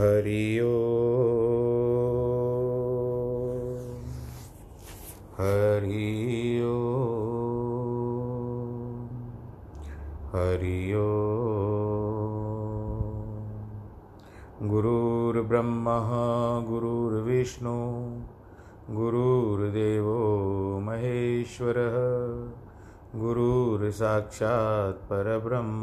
हरि ओ हरि ओ हरि ओ गुरुर्ब्रह्मा गुरुर्विष्णु गुरुर्देवो महेश्वरः गुरुर्साक्षात् परब्रह्म।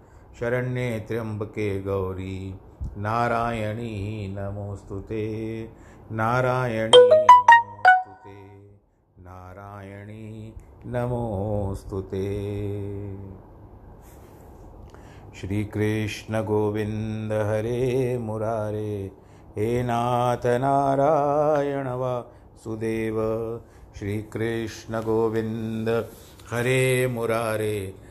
शरण्ये त्र्यम्बके गौरी। नारायणी नमोऽस्तु ते। नारायणी नमोऽस्तु ते। नारायणी नमोऽस्तु ते। श्रीकृष्णगोविन्द हरे मुरारे। हे नाथ नारायण वासुदेव। श्रीकृष्णगोविन्द हरे मुरारे।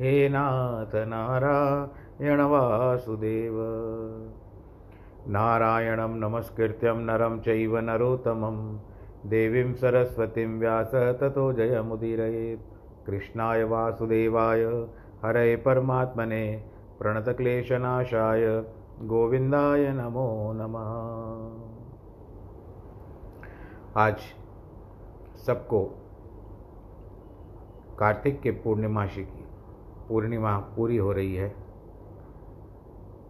हे नाथ नारायण वासुदेव। नारायणं नमस्कृत्यं नरं चैव नरोत्तमं। देवीं सरस्वतीं व्यास ततो जयमुदीरयेत् कृष्णाय वासुदेवाय, हरे परमात्मने, प्रणतक्लेशनाशाय, गोविन्दाय नमो नमः। आज सबको कार्तिक के पूर्णिमाशी की पूर्णिमा पूरी हो रही है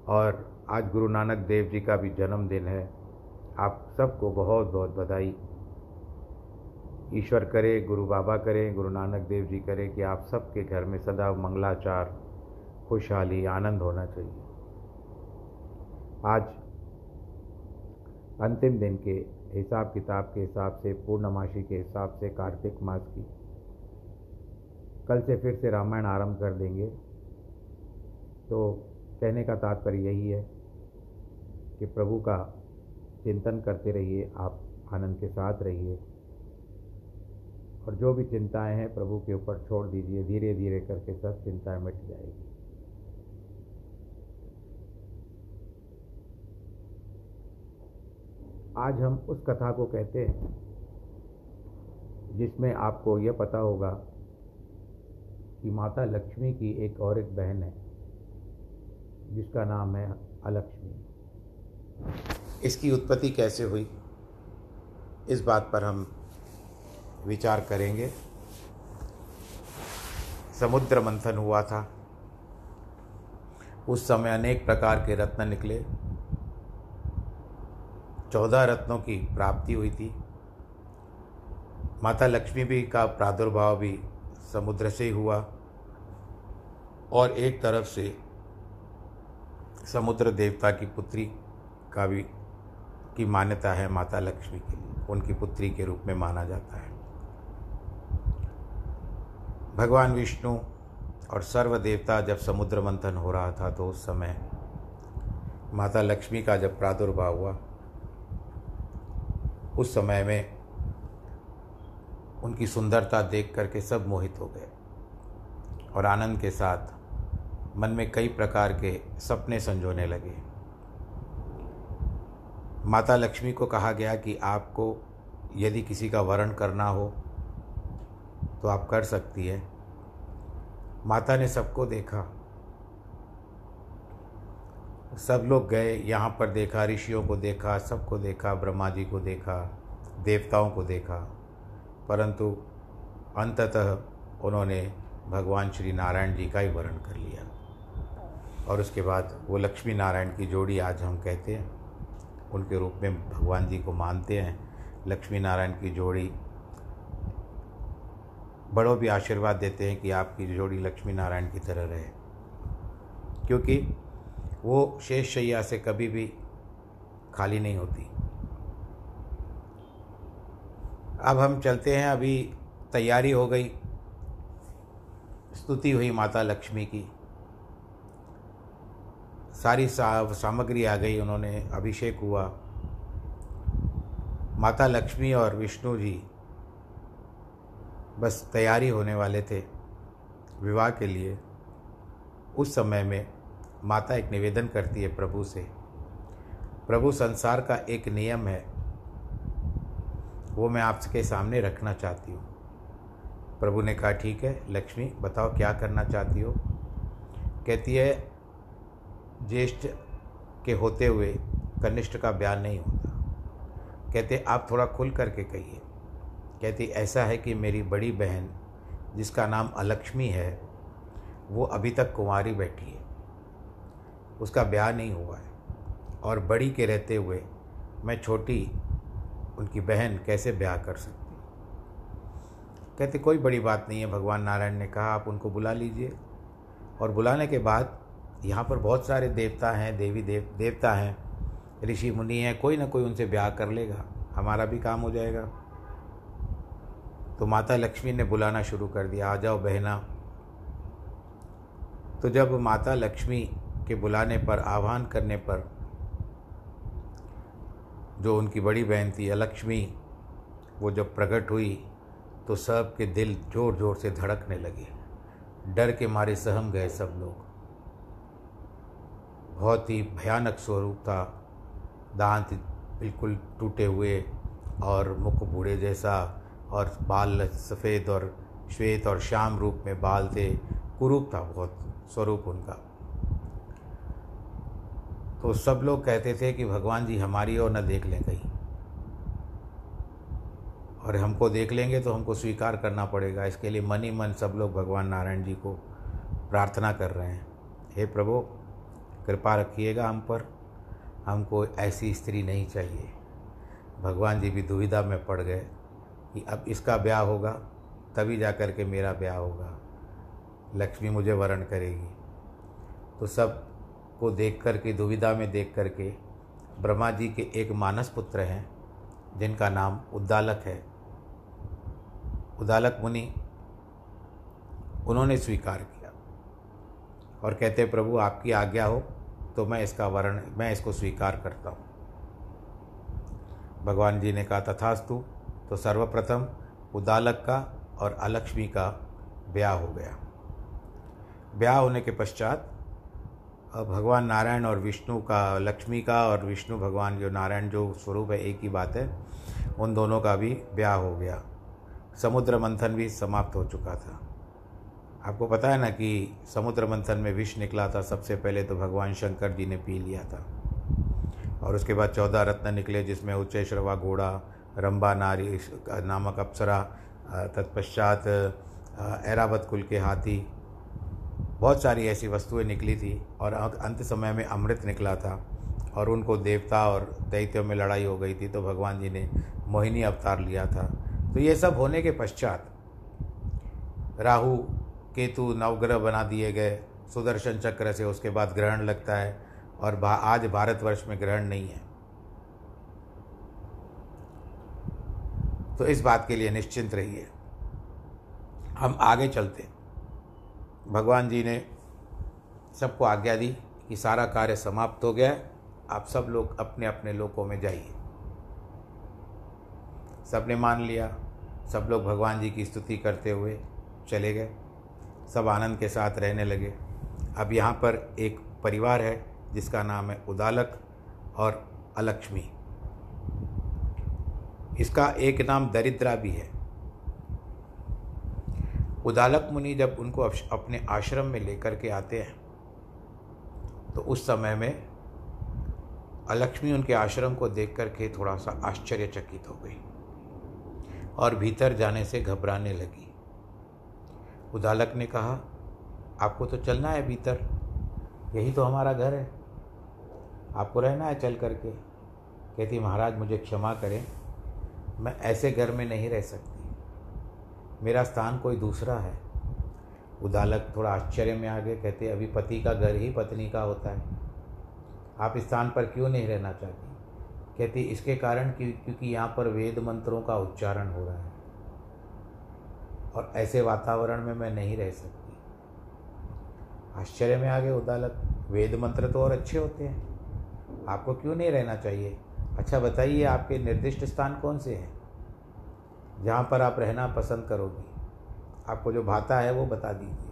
और आज गुरु नानक देव जी का भी जन्मदिन है। आप सबको बहुत बहुत बधाई। ईश्वर करे, गुरु बाबा करें, गुरु नानक देव जी करें कि आप सबके घर में सदा मंगलाचार, खुशहाली, आनंद होना चाहिए। आज अंतिम दिन के हिसाब किताब के हिसाब से, पूर्णमासी के हिसाब से कार्तिक मास की कल से फिर से रामायण आरंभ कर देंगे। तो कहने का तात्पर्य यही है कि प्रभु का चिंतन करते रहिए, आप आनंद के साथ रहिए। और जो भी चिंताएँ हैं प्रभु के ऊपर छोड़ दीजिए धीरे धीरे करके सब चिंताएँ मिट जाएगी। आज हम उस कथा को कहते हैं जिसमें आपको यह पता होगा कि माता लक्ष्मी की एक और एक बहन है, जिसका नाम है अलक्ष्मी। इसकी उत्पत्ति कैसे हुई? इस बात पर हम विचार करेंगे। समुद्र मंथन हुआ था। उस समय अनेक प्रकार के रत्न निकले। चौदह रत्नों की प्राप्ति हुई थी। माता लक्ष्मी भी का प्रादुर्भाव भी समुद्र से हुआ। और एक तरफ़ से समुद्र देवता की पुत्री का भी, की मान्यता है माता लक्ष्मी के लिए। उनकी पुत्री के रूप में माना जाता है। भगवान विष्णु और सर्व देवता जब समुद्र मंथन हो रहा था तो उस समय माता लक्ष्मी का जब प्रादुर्भाव हुआ, उस समय में उनकी सुंदरता देख करके सब मोहित हो गए। और आनंद के साथ मन में कई प्रकार के सपने संजोने लगे। माता लक्ष्मी को कहा गया कि आपको यदि किसी का वर्ण करना हो तो आप कर सकती है। माता ने सबको देखा। सब लोग गए, यहाँ पर देखा, ऋषियों को देखा, सबको देखा ब्रह्मा जी को देखा, देवताओं को देखा। परंतु अंततः उन्होंने भगवान श्री नारायण जी का ही वर्ण कर लिया। और उसके बाद वो लक्ष्मी नारायण की जोड़ी आज हम कहते हैं, उनके रूप में भगवान जी को मानते हैं। लक्ष्मी नारायण की जोड़ी, बड़ों भी आशीर्वाद देते हैं कि आपकी जोड़ी लक्ष्मी नारायण की तरह रहे। क्योंकि वो शेष शैया से कभी भी खाली नहीं होती। अब हम चलते हैं, अभी तैयारी हो गई। स्तुति हुई माता लक्ष्मी की। सारी सामग्री आ गई, उन्होंने अभिषेक हुआ। माता लक्ष्मी और विष्णु जी बस तैयारी होने वाले थे विवाह के लिए। उस समय में माता एक निवेदन करती है प्रभु से। प्रभु संसार का एक नियम है वो मैं आपके सामने रखना चाहती हूँ। प्रभु ने कहा, ठीक है, लक्ष्मी, बताओ क्या करना चाहती हो? कहती है, ज्येष्ठ के होते हुए कनिष्ठ का ब्याह नहीं होता। कहते, आप थोड़ा खुल करके कहिए। कहती, ऐसा है कि मेरी बड़ी बहन, जिसका नाम अलक्ष्मी है, वो अभी तक कुंवारी बैठी है। उसका ब्याह नहीं हुआ है और बड़ी के रहते हुए मैं छोटी उनकी बहन कैसे ब्याह कर सकती कहते, कोई बड़ी बात नहीं है, भगवान नारायण ने कहा, आप उनको बुला लीजिए। और बुलाने के बाद यहाँ पर बहुत सारे देवता हैं, देवी देव, देवता हैं, ऋषि मुनि हैं, कोई ना कोई उनसे ब्याह कर लेगा, हमारा भी काम हो जाएगा। तो माता लक्ष्मी ने बुलाना शुरू कर दिया, आ जाओ बहना। तो जब माता लक्ष्मी के बुलाने पर, आह्वान करने पर जो उनकी बड़ी बहन थी, अलक्ष्मी, वो जब प्रकट हुई तो सब के दिल ज़ोर ज़ोर से धड़कने लगे। डर के मारे सहम गए सब लोग। बहुत ही भयानक स्वरूप था। दांत बिल्कुल टूटे हुए और मुख बूढ़े जैसा और बाल सफ़ेद और श्वेत और श्याम रूप में बाल थे। कुरूप था बहुत, स्वरूप उनका। तो सब लोग कहते थे कि भगवान जी हमारी ओर न देख लें कहीं। और हमको देख लेंगे तो हमको स्वीकार करना पड़ेगा। इसके लिए मन ही मन सब लोग भगवान नारायण जी को प्रार्थना कर रहे हैं। हे प्रभु, कृपा रखिएगा हम पर। हमको ऐसी स्त्री नहीं चाहिए। भगवान जी भी दुविधा में पड़ गए कि अब इसका ब्याह होगा, तभी जा कर के मेरा ब्याह होगा। लक्ष्मी मुझे वरण करेगी। तो सब को देख कर के दुविधा में देख कर के ब्रह्मा जी के एक मानस पुत्र हैं, जिनका नाम उद्दालक है। उदालक मुनि उन्होंने स्वीकार किया और कहते, प्रभु, आपकी आज्ञा हो तो मैं इसका वर्ण, मैं इसको स्वीकार करता हूँ। भगवान जी ने कहा, तथास्तु। तो सर्वप्रथम उदालक का और अलक्ष्मी का ब्याह हो गया। ब्याह होने के पश्चात भगवान नारायण और विष्णु का, लक्ष्मी का और विष्णु भगवान जो नारायण जो स्वरूप है, एक ही बात है, उन दोनों का भी ब्याह हो गया। समुद्र मंथन भी समाप्त हो चुका था। आपको पता है ना कि समुद्र मंथन में विष निकला था सबसे पहले तो भगवान शंकर जी ने पी लिया था। और उसके बाद चौदह रत्न निकले, जिसमें उच्च श्रवा घोड़ा, रंबा, नारी, नामक अप्सरा, तत्पश्चात ऐरावत कुल के हाथी बहुत सारी ऐसी वस्तुएँ निकली थी और अंत समय में अमृत निकला था और उनको देवता और दैत्यों में लड़ाई हो गई थी तो भगवान जी ने मोहिनी अवतार लिया था। तो ये सब होने के पश्चात राहु केतु नवग्रह बना दिए गए। सुदर्शन चक्र से उसके बाद ग्रहण लगता है और भा, आज भारतवर्ष में ग्रहण नहीं है। तो इस बात के लिए निश्चिंत रहिए। हम आगे चलते भगवान जी ने सबको आज्ञा दी कि सारा कार्य समाप्त हो गया है। आप सब लोग अपने अपने लोकों में जाइए। सबने मान लिया। सब लोग भगवान जी की स्तुति करते हुए चले गए। सब आनंद के साथ रहने लगे। अब यहाँ पर एक परिवार है, जिसका नाम है उदालक और अलक्ष्मी। इसका एक नाम दरिद्रा भी है। उदालक मुनि जब उनको अपने आश्रम में लेकर के आते हैं तो उस समय में अलक्ष्मी उनके आश्रम को देख कर के थोड़ा सा आश्चर्यचकित हो गई और भीतर जाने से घबराने लगी। उदालक ने कहा, आपको तो चलना है भीतर, यही तो हमारा घर है। आपको रहना है चल करके। कहती, महाराज मुझे क्षमा करें, मैं ऐसे घर में नहीं रह सकती। मेरा स्थान कोई दूसरा है। उदालक थोड़ा आश्चर्य में आ गए कहते, अभी पति का घर ही पत्नी का होता है। आप इस स्थान पर क्यों नहीं रहना चाहती? कहती, इसके कारण क्योंकि यहाँ पर वेद मंत्रों का उच्चारण हो रहा है। और ऐसे वातावरण में मैं नहीं रह सकती। आश्चर्य में आ गए उदालक, वेद मंत्र तो और अच्छे होते हैं। आपको क्यों नहीं रहना चाहिए? अच्छा बताइए, आपके निर्दिष्ट स्थान कौन से हैं? जहाँ पर आप रहना पसंद करोगी। आपको जो भाता है वो बता दीजिए।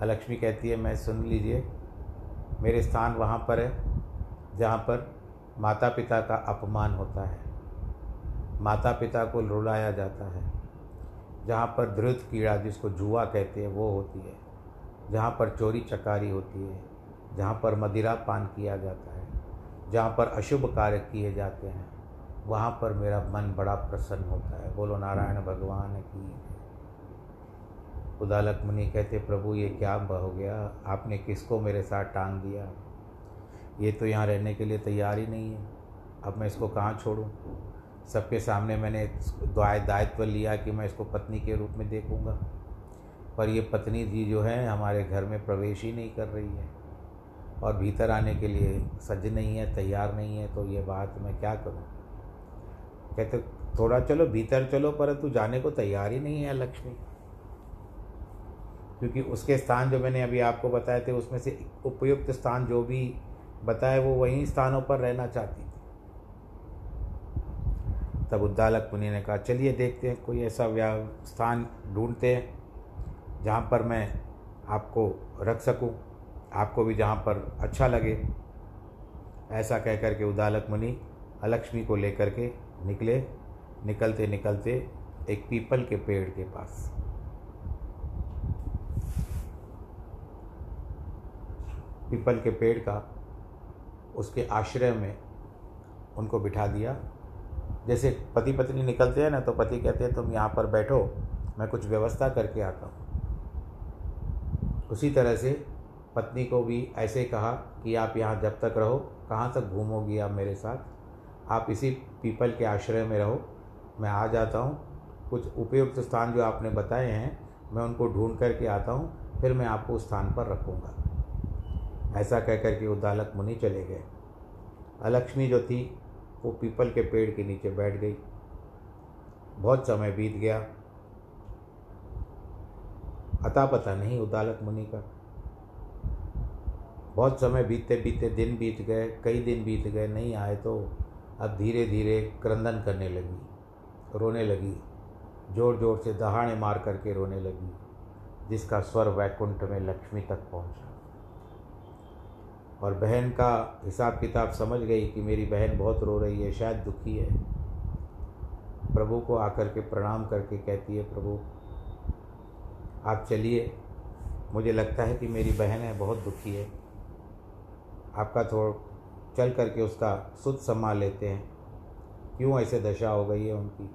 अलक्ष्मी कहती है, मैं सुन लीजिए, मेरे स्थान वहाँ पर है, जहाँ पर माता पिता का अपमान होता है। माता पिता को रुलाया जाता है। जहाँ पर धृत कीड़ा जिसको जुआ कहते हैं, वो होती है। जहाँ पर चोरी चकारी होती है, जहाँ पर मदिरा पान किया जाता है। जहाँ पर अशुभ कार्य किए जाते हैं वहाँ पर मेरा मन बड़ा प्रसन्न होता है। बोलो, नारायण भगवान की उदालक मुनि कहते, प्रभु, ये क्या हो गया? आपने किसको मेरे साथ टांग दिया? ये तो यहाँ रहने के लिए तैयार ही नहीं है। अब मैं इसको कहाँ छोड़ूँ? सबके सामने मैंने दाय, दायित्व लिया कि मैं इसको पत्नी के रूप में देखूँगा। पर ये पत्नी जी जो है, हमारे घर में प्रवेश ही नहीं कर रही है। और भीतर आने के लिए सज नहीं है, तैयार नहीं है तो ये बात मैं क्या करूँ? कहते, थोड़ा चलो, भीतर चलो, परंतु जाने को तैयार ही नहीं है लक्ष्मी। क्योंकि उसके स्थान जो मैंने अभी आपको बताए थे, उसमें से उपयुक्त स्थान जो भी बताए, वो वहीं स्थानों पर रहना चाहती थी। तब उद्दालक मुनि ने कहा, चलिए देखते हैं, कोई ऐसा व्या, स्थान ढूंढते हैं, जहाँ पर मैं आपको रख सकूँ, आपको भी जहाँ पर अच्छा लगे। ऐसा कह कर के उदालक मुनि अलक्ष्मी को लेकर के निकले, निकलते निकलते एक पीपल के पेड़ के पास। पीपल के पेड़ का उसके आश्रय में उनको बिठा दिया। जैसे पति पत्नी निकलते हैं ना तो पति कहते हैं, तुम यहाँ पर बैठो, मैं कुछ व्यवस्था करके आता हूँ। उसी तरह से पत्नी को भी ऐसे कहा कि, आप यहाँ जब तक रहो, कहाँ तक घूमोगी आप मेरे साथ? आप इसी पीपल के आश्रय में रहो। मैं आ जाता हूँ। कुछ उपयुक्त स्थान जो आपने बताए हैं, मैं उनको ढूंढ करके आता हूँ, फिर मैं आपको उस स्थान पर रखूँगा। ऐसा कह कर के उदालक मुनि चले गए। अलक्ष्मी जो थी, वो पीपल के पेड़ के नीचे बैठ गई। बहुत समय बीत गया। अता पता नहीं उदालक मुनि का। बहुत समय बीतते बीतते दिन बीत गए, कई दिन बीत गए, नहीं आए तो अब धीरे धीरे क्रंदन करने लगी, रोने लगी ज़ोर ज़ोर से दहाड़े मार करके रोने लगी, जिसका स्वर वैकुंठ में लक्ष्मी तक पहुँचा। और बहन का हिसाब किताब समझ गई कि मेरी बहन बहुत रो रही है, शायद दुखी है। प्रभु को आकर के प्रणाम करके कहती है, प्रभु, आप चलिए। मुझे लगता है कि मेरी बहन है, बहुत दुखी है। आपका थोड़ा चल करके उसका सुध संभाल लेते हैं। क्यों ऐसे दशा हो गई है उनकी?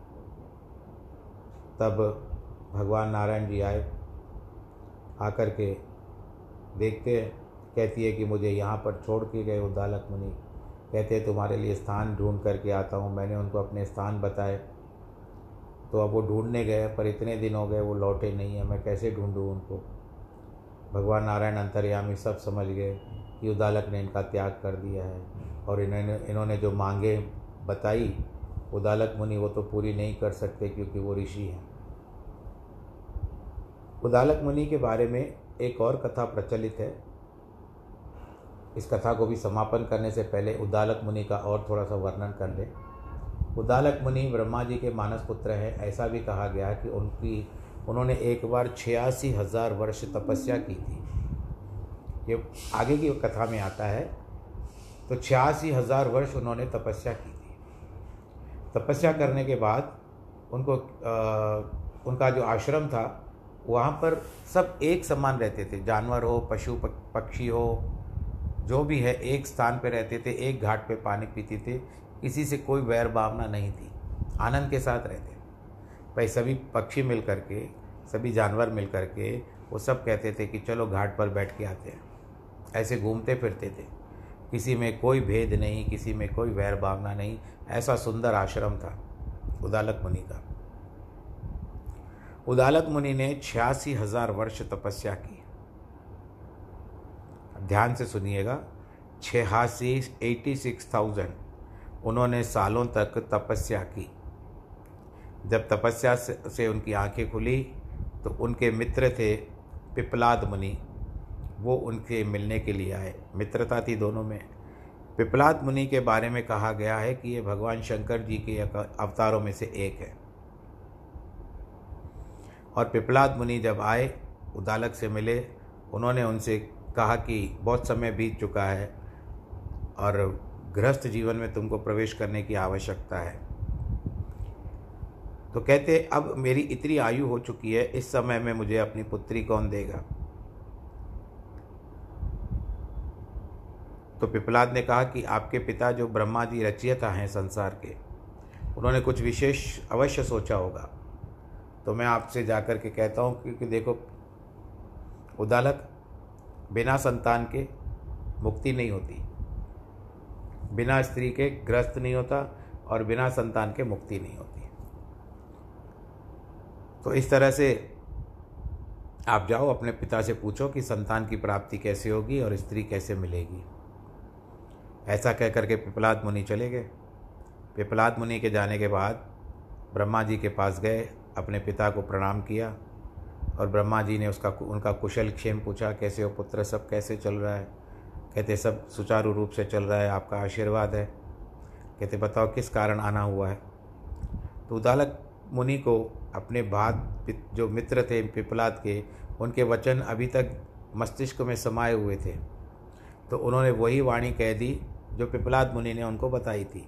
तब भगवान नारायण जी आए, आकर के देखते हैं कहती है कि मुझे यहाँ पर छोड़ के गए उद्दालक मुनि। कहते हैं, तुम्हारे लिए स्थान ढूंढ करके आता हूँ। मैंने उनको अपने स्थान बताए। तो अब वो ढूँढने गए, पर इतने दिन हो गए वो लौटे नहीं हैं। मैं कैसे ढूंढूँ उनको? भगवान नारायण अंतर्यामी सब समझ गए। कि उदालक ने इनका त्याग कर दिया है। और इन्होंने इन्होंने जो मांगे बताई उदालक मुनि वो तो पूरी नहीं कर सकते क्योंकि वो ऋषि हैं। उदालक मुनि के बारे में एक और कथा प्रचलित है। इस कथा को भी समापन करने से पहले उदालक मुनि का और थोड़ा सा वर्णन कर लें। उदालक मुनि ब्रह्मा जी के मानस पुत्र हैं, ऐसा भी कहा गया कि उनकी, उन्होंने एक बार छियासी हज़ार वर्ष तपस्या की थी। ये आगे की कथा में आता है तो छियासी हज़ार वर्ष उन्होंने तपस्या की थी। तपस्या करने के बाद उनको आ, उनका जो आश्रम था वहाँ पर सब एक समान रहते थे। जानवर हो पशु पक्षी हो जो भी है एक स्थान पर रहते थे एक घाट पे पानी पीते थे। किसी से कोई वैर भावना नहीं थी। आनंद के साथ रहते भाई सभी पक्षी मिल करके सभी जानवर मिल करके वो सब कहते थे कि चलो घाट पर बैठ के आते हैं। ऐसे घूमते फिरते थे। किसी में कोई भेद नहीं, किसी में कोई वैर भावना नहीं, ऐसा सुंदर आश्रम था उदालक मुनि का। उदालक मुनि ने छियासी हज़ार वर्ष तपस्या की। ध्यान से सुनिएगा, छियासी एटी सिक्स थाउज़ेंड उन्होंने सालों तक तपस्या की। जब तपस्या से उनकी आँखें खुली तो उनके मित्र थे पिपलाद मुनि। वो उनके मिलने के लिए आए। मित्रता थी दोनों में। पिपलाद मुनि के बारे में कहा गया है कि ये भगवान शंकर जी के अवतारों में से एक है। और पिपलाद मुनि जब आए, उदालक से मिले, उन्होंने उनसे कहा कि बहुत समय बीत चुका है और गृहस्थ जीवन में तुमको प्रवेश करने की आवश्यकता है। तो कहते, अब मेरी इतनी आयु हो चुकी है, इस समय में मुझे अपनी पुत्री कौन देगा? तो पिपलाद ने कहा कि आपके पिता जो ब्रह्मा जी रचयता हैं संसार के, उन्होंने कुछ विशेष अवश्य सोचा होगा। तो मैं आपसे जाकर के कहता हूँ क्योंकि देखो उदालक बिना संतान के मुक्ति नहीं होती। बिना स्त्री के ग्रस्त नहीं होता और बिना संतान के मुक्ति नहीं होती। तो इस तरह से आप जाओ, अपने पिता से पूछो कि संतान की प्राप्ति कैसे होगी और स्त्री कैसे मिलेगी। ऐसा कह करके पिपलाद मुनि चले गए। पिपलाद मुनि के जाने के बाद ब्रह्मा जी के पास गए, अपने पिता को प्रणाम किया और ब्रह्मा जी ने उसका उनका कुशल क्षेम पूछा, कैसे हो पुत्र, सब कैसे चल रहा है? कहते, सब सुचारू रूप से चल रहा है, आपका आशीर्वाद है। कहते, बताओ, किस कारण आना हुआ है? तो उदालक मुनि को अपने बाद जो मित्र थे पिपलाद के, उनके वचन अभी तक मस्तिष्क में समाये हुए थे। तो उन्होंने वही वाणी कह दी जो पिपलाद मुनि ने उनको बताई थी।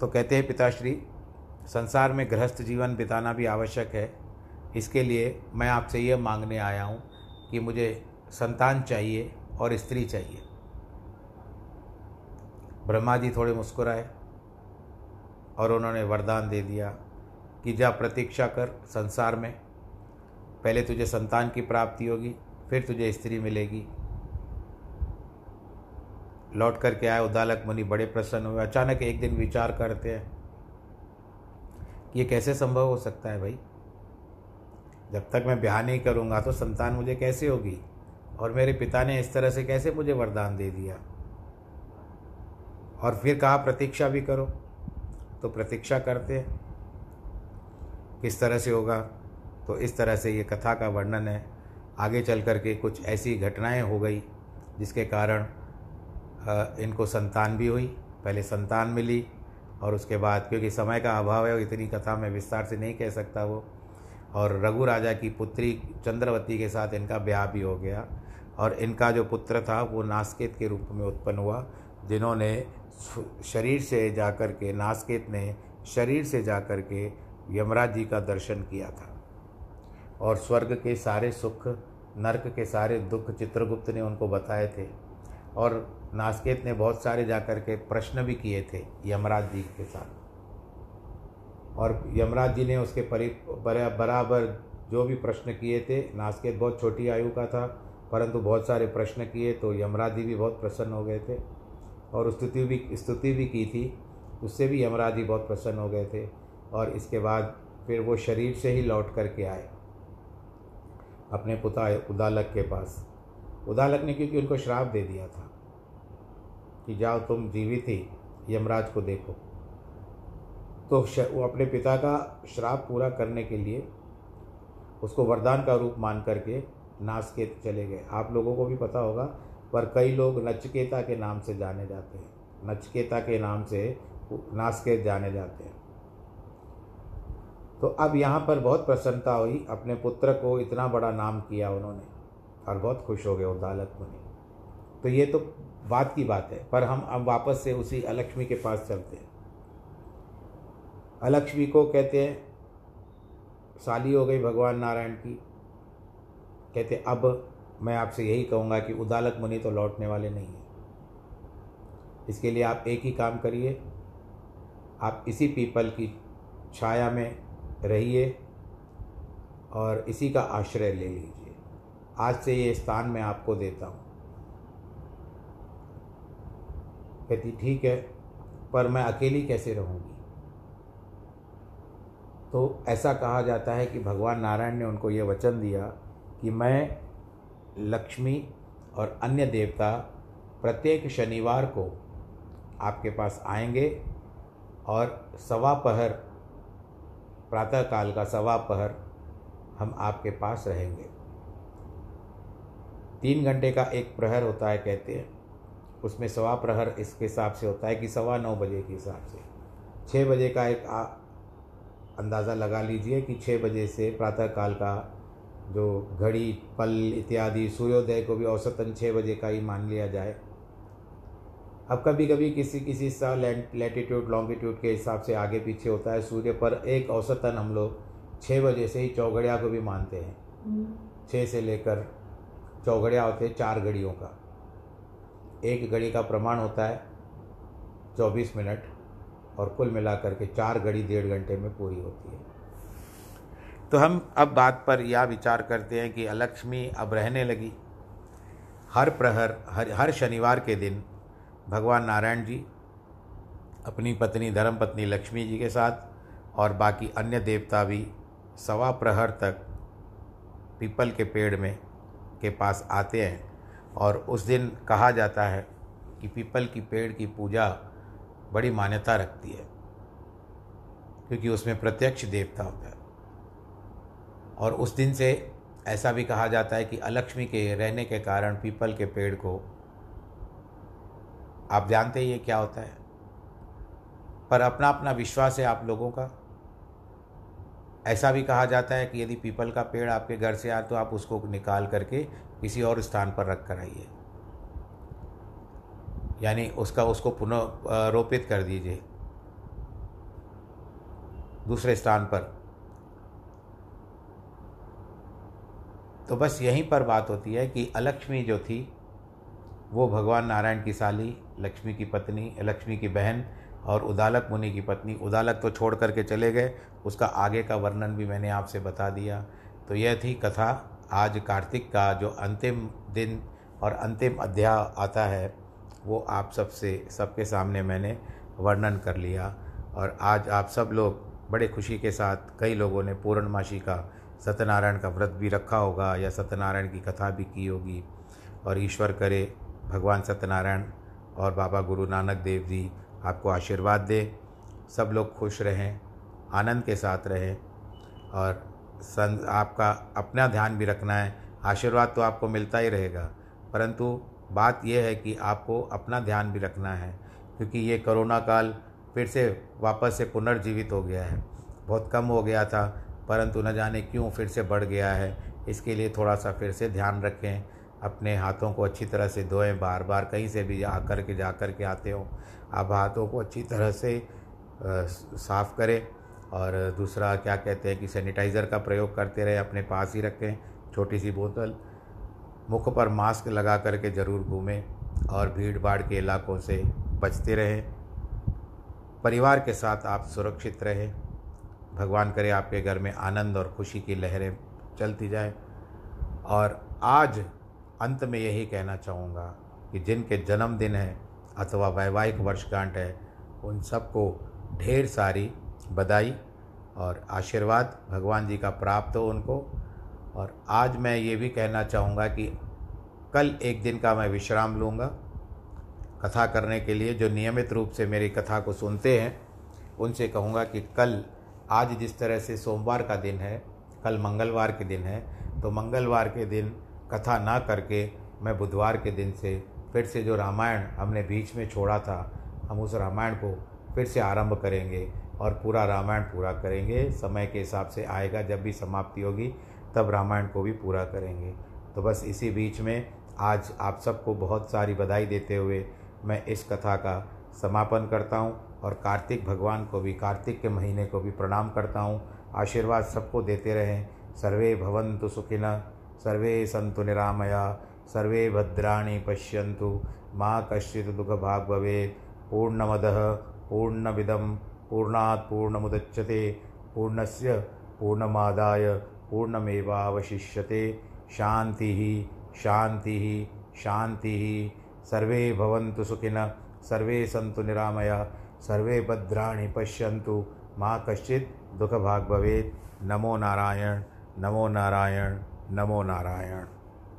तो कहते हैं पिताश्री, संसार में गृहस्थ जीवन बिताना भी आवश्यक है। इसके लिए मैं आपसे ये मांगने आया हूँ कि मुझे संतान चाहिए और स्त्री चाहिए। ब्रह्मा जी थोड़े मुस्कुराए और उन्होंने वरदान दे दिया कि जा प्रतीक्षा कर संसार में। पहले तुझे संतान की प्राप्ति होगी, फिर तुझे स्त्री मिलेगी। लौट करके आए, उदालक मुनि बड़े प्रसन्न हुए, अचानक एक दिन विचार करते हैं, ये कैसे संभव हो सकता है भाई? जब तक मैं ब्याह नहीं करूँगा तो संतान मुझे कैसे होगी? और मेरे पिता ने इस तरह से कैसे मुझे वरदान दे दिया? और फिर कहा प्रतीक्षा भी करो? तो प्रतीक्षा करते हैं, किस तरह से होगा? तो इस तरह से ये कथा का वर्णन है। आगे चल कर के कुछ ऐसी घटनाएँ हो गई, जिसके कारण इनको संतान भी हुई, पहले संतान मिली और उसके बाद, क्योंकि समय का अभाव है इतनी कथा में विस्तार से नहीं कह सकता वो, और रघु राजा की पुत्री चंद्रवती के साथ इनका ब्याह भी हो गया और इनका जो पुत्र था वो नासकेत के रूप में उत्पन्न हुआ, जिन्होंने शरीर से जाकर के, नासकेत ने शरीर से जाकर के यमराज जी का दर्शन किया था। और स्वर्ग के सारे सुख, नरक के सारे दुख चित्रगुप्त ने उनको बताए थे। और नासकेत ने बहुत सारे जाकर के प्रश्न भी किए थे यमराज जी के साथ। और यमराज जी ने उसके परि बराबर जो भी प्रश्न किए थे, नासकेत बहुत छोटी आयु का था, परंतु बहुत सारे प्रश्न किए तो यमराज जी भी बहुत प्रसन्न हो गए थे। और स्तुति भी स्तुति भी की थी, उससे भी यमराज जी बहुत प्रसन्न हो गए थे। और इसके बाद फिर वो शरीर से ही लौट करके आए, अपने पुता, उदालक के पास। उदालक ने क्योंकि उनको श्राप दे दिया था कि जाओ तुम जीवित ही यमराज को देखो। तो वो अपने पिता का श्राप पूरा करने के लिए उसको वरदान का रूप मान करके नासकेत चले गए। आप लोगों को भी पता होगा, पर कई लोग नचकेता के नाम से जाने जाते हैं। नचकेता के नाम से नासकेत जाने जाते हैं। तो अब यहाँ पर बहुत प्रसन्नता हुई। अपने पुत्र को इतना बड़ा नाम किया उन्होंने और बहुत खुश हो गए उदालत मुनि। तो ये तो बात की बात है, पर हम अब वापस से उसी अलक्ष्मी के पास चलते हैं। अलक्ष्मी को कहते हैं, साली हो गई भगवान नारायण की। कहते, अब मैं आपसे यही कहूँगा कि उदालक मुनि तो लौटने वाले नहीं हैं। इसके लिए आप एक ही काम करिए, आप इसी पीपल की छाया में रहिए और इसी का आश्रय ले लीजिए। आज से ये स्थान मैं आपको देता हूँ। कहती, ठीक है, पर मैं अकेली कैसे रहूँगी? तो ऐसा कहा जाता है कि भगवान नारायण ने उनको ये वचन दिया कि मैं लक्ष्मी और अन्य देवता प्रत्येक शनिवार को आपके पास आएँगे और सवा पहर, प्रातःकाल का सवा पहर हम आपके पास रहेंगे। तीन घंटे का एक प्रहर होता है कहते हैं। उसमें सवा प्रहर इसके हिसाब से होता है कि सवा नौ बजे के हिसाब से। छः बजे का एक अंदाज़ा लगा लीजिए कि छः बजे से प्रातःकाल का जो घड़ी पल इत्यादि सूर्योदय को भी औसतन छः बजे का ही मान लिया जाए। अब कभी कभी किसी किसी सा लैटिट्यूड लॉन्गिट्यूड के हिसाब से आगे पीछे होता है। सूर्य पर एक औसतन हम लोग छः बजे से ही चौघड़िया को भी मानते हैं। हम्म। छः से लेकर चौघड़िया होते हैं चार घड़ियों का। एक घड़ी का प्रमाण होता है, चौबीस मिनट, और कुल मिलाकर के चार घड़ी डेढ़ घंटे में पूरी होती है। तो हम अब बात पर यह विचार करते हैं कि अलक्ष्मी अब रहने लगी। हर प्रहर, हर हर शनिवार के दिन भगवान नारायण जी, अपनी पत्नी धर्म पत्नी लक्ष्मी जी के साथ, और बाकी अन्य देवता भी सवा प्रहर तक पीपल के पेड़ में, के पास आते हैं। और उस दिन कहा जाता है कि पीपल की पेड़ की पूजा बड़ी मान्यता रखती है, क्योंकि उसमें प्रत्यक्ष देवता होता है। और उस दिन से ऐसा भी कहा जाता है कि अलक्ष्मी के रहने के कारण पीपल के पेड़ को आप जानते ही क्या होता है। पर अपना अपना विश्वास है आप लोगों का ऐसा भी कहा जाता है कि यदि पीपल का पेड़ आपके घर से आए तो आप उसको निकाल करके किसी और स्थान पर रख कर आइए। यानी उसका, उसको पुनः रोपित कर दीजिए। दूसरे स्थान पर। तो बस यहीं पर बात होती है कि अलक्ष्मी जो थी, वो भगवान नारायण की साली, लक्ष्मी की पत्नी, लक्ष्मी की बहन और उदालक मुनि की पत्नी, उदालक तो छोड़ करके चले गए उसका आगे का वर्णन भी मैंने आपसे बता दिया। तो यह थी कथा आज कार्तिक का जो अंतिम दिन और अंतिम अध्याय आता है, वो आप सबसे सबके सामने मैंने वर्णन कर लिया। और आज आप सब लोग बड़े खुशी के साथ, कई लोगों ने पूर्णमासी का सत्यनारायण का व्रत भी रखा होगा या सत्यनारायण की कथा भी की होगी। और ईश्वर करे, भगवान सत्यनारायण और बाबा गुरु नानक देव जी आपको आशीर्वाद दे। सब लोग खुश रहें। आनंद के साथ रहें और सं, आपका अपना ध्यान भी रखना है। आशीर्वाद तो आपको मिलता ही रहेगा, परंतु बात यह है कि आपको अपना ध्यान भी रखना है, क्योंकि ये कोरोना काल फिर से वापस से पुनर्जीवित हो गया है। बहुत कम हो गया था, परंतु न जाने क्यों फिर से बढ़ गया है। इसके लिए थोड़ा सा फिर से ध्यान रखें, अपने हाथों को अच्छी तरह से धोएँ बार बार कहीं से भी आ कर के जा कर के आते हो। आप हाथों को अच्छी तरह से साफ़ करें और दूसरा क्या कहते हैं कि सैनिटाइज़र का प्रयोग करते रहे, अपने पास ही रखें छोटी सी बोतल, मुख पर मास्क लगा करके ज़रूर घूमें और भीड़ भाड़ के इलाकों से बचते रहें। परिवार के साथ आप सुरक्षित रहें। भगवान करे आपके घर में आनंद और खुशी की लहरें चलती जाए। और आज अंत में यही कहना चाहूँगा कि जिनके जन्मदिन है अथवा वैवाहिक वर्षगांठ है, उन सबको ढेर सारी बधाई और आशीर्वाद भगवान जी का प्राप्त हो उनको। और आज मैं ये भी कहना चाहूँगा कि कल एक दिन का मैं विश्राम लूँगा। कथा करने के लिए जो नियमित रूप से मेरी कथा को सुनते हैं, उनसे कहूँगा कि कल, आज जिस तरह से सोमवार का दिन है, कल मंगलवार के दिन है तो मंगलवार के दिन कथा ना करके मैं बुधवार के दिन से फिर से जो रामायण हमने बीच में छोड़ा था, हम उस रामायण को फिर से आरंभ करेंगे। और पूरा रामायण पूरा करेंगे। समय के हिसाब से आएगा, जब भी समाप्ति होगी, तब रामायण को भी पूरा करेंगे। तो बस इसी बीच में आज आप सबको बहुत सारी बधाई देते हुए मैं इस कथा का समापन करता हूँ और कार्तिक भगवान को भी, कार्तिक के महीने को भी प्रणाम करता हूँ। आशीर्वाद सबको देते रहें। सर्वे भवन्तु सुखिन, सर्वे सन्तु निरामया, सर्वे भद्राणि पश्यन्तु। माँ कश्चित् दुःखभाग् भवेत्। पूर्णमदः पूर्णमिदं पूर्णात् पूर्णमुदच्यते पूर्णस्य पूर्णमादाय पूर्णमेवावशिष्यते। शान्तिः शान्तिः शान्तिः। सर्वे भवन्तु सर्वे सन्तु निरामया, सर्वे भद्राणि पश्यन्तु। मा कश्चित् दुःखभाग् भवेत्। नमो नारायण नमो नारायण नमो नारायण।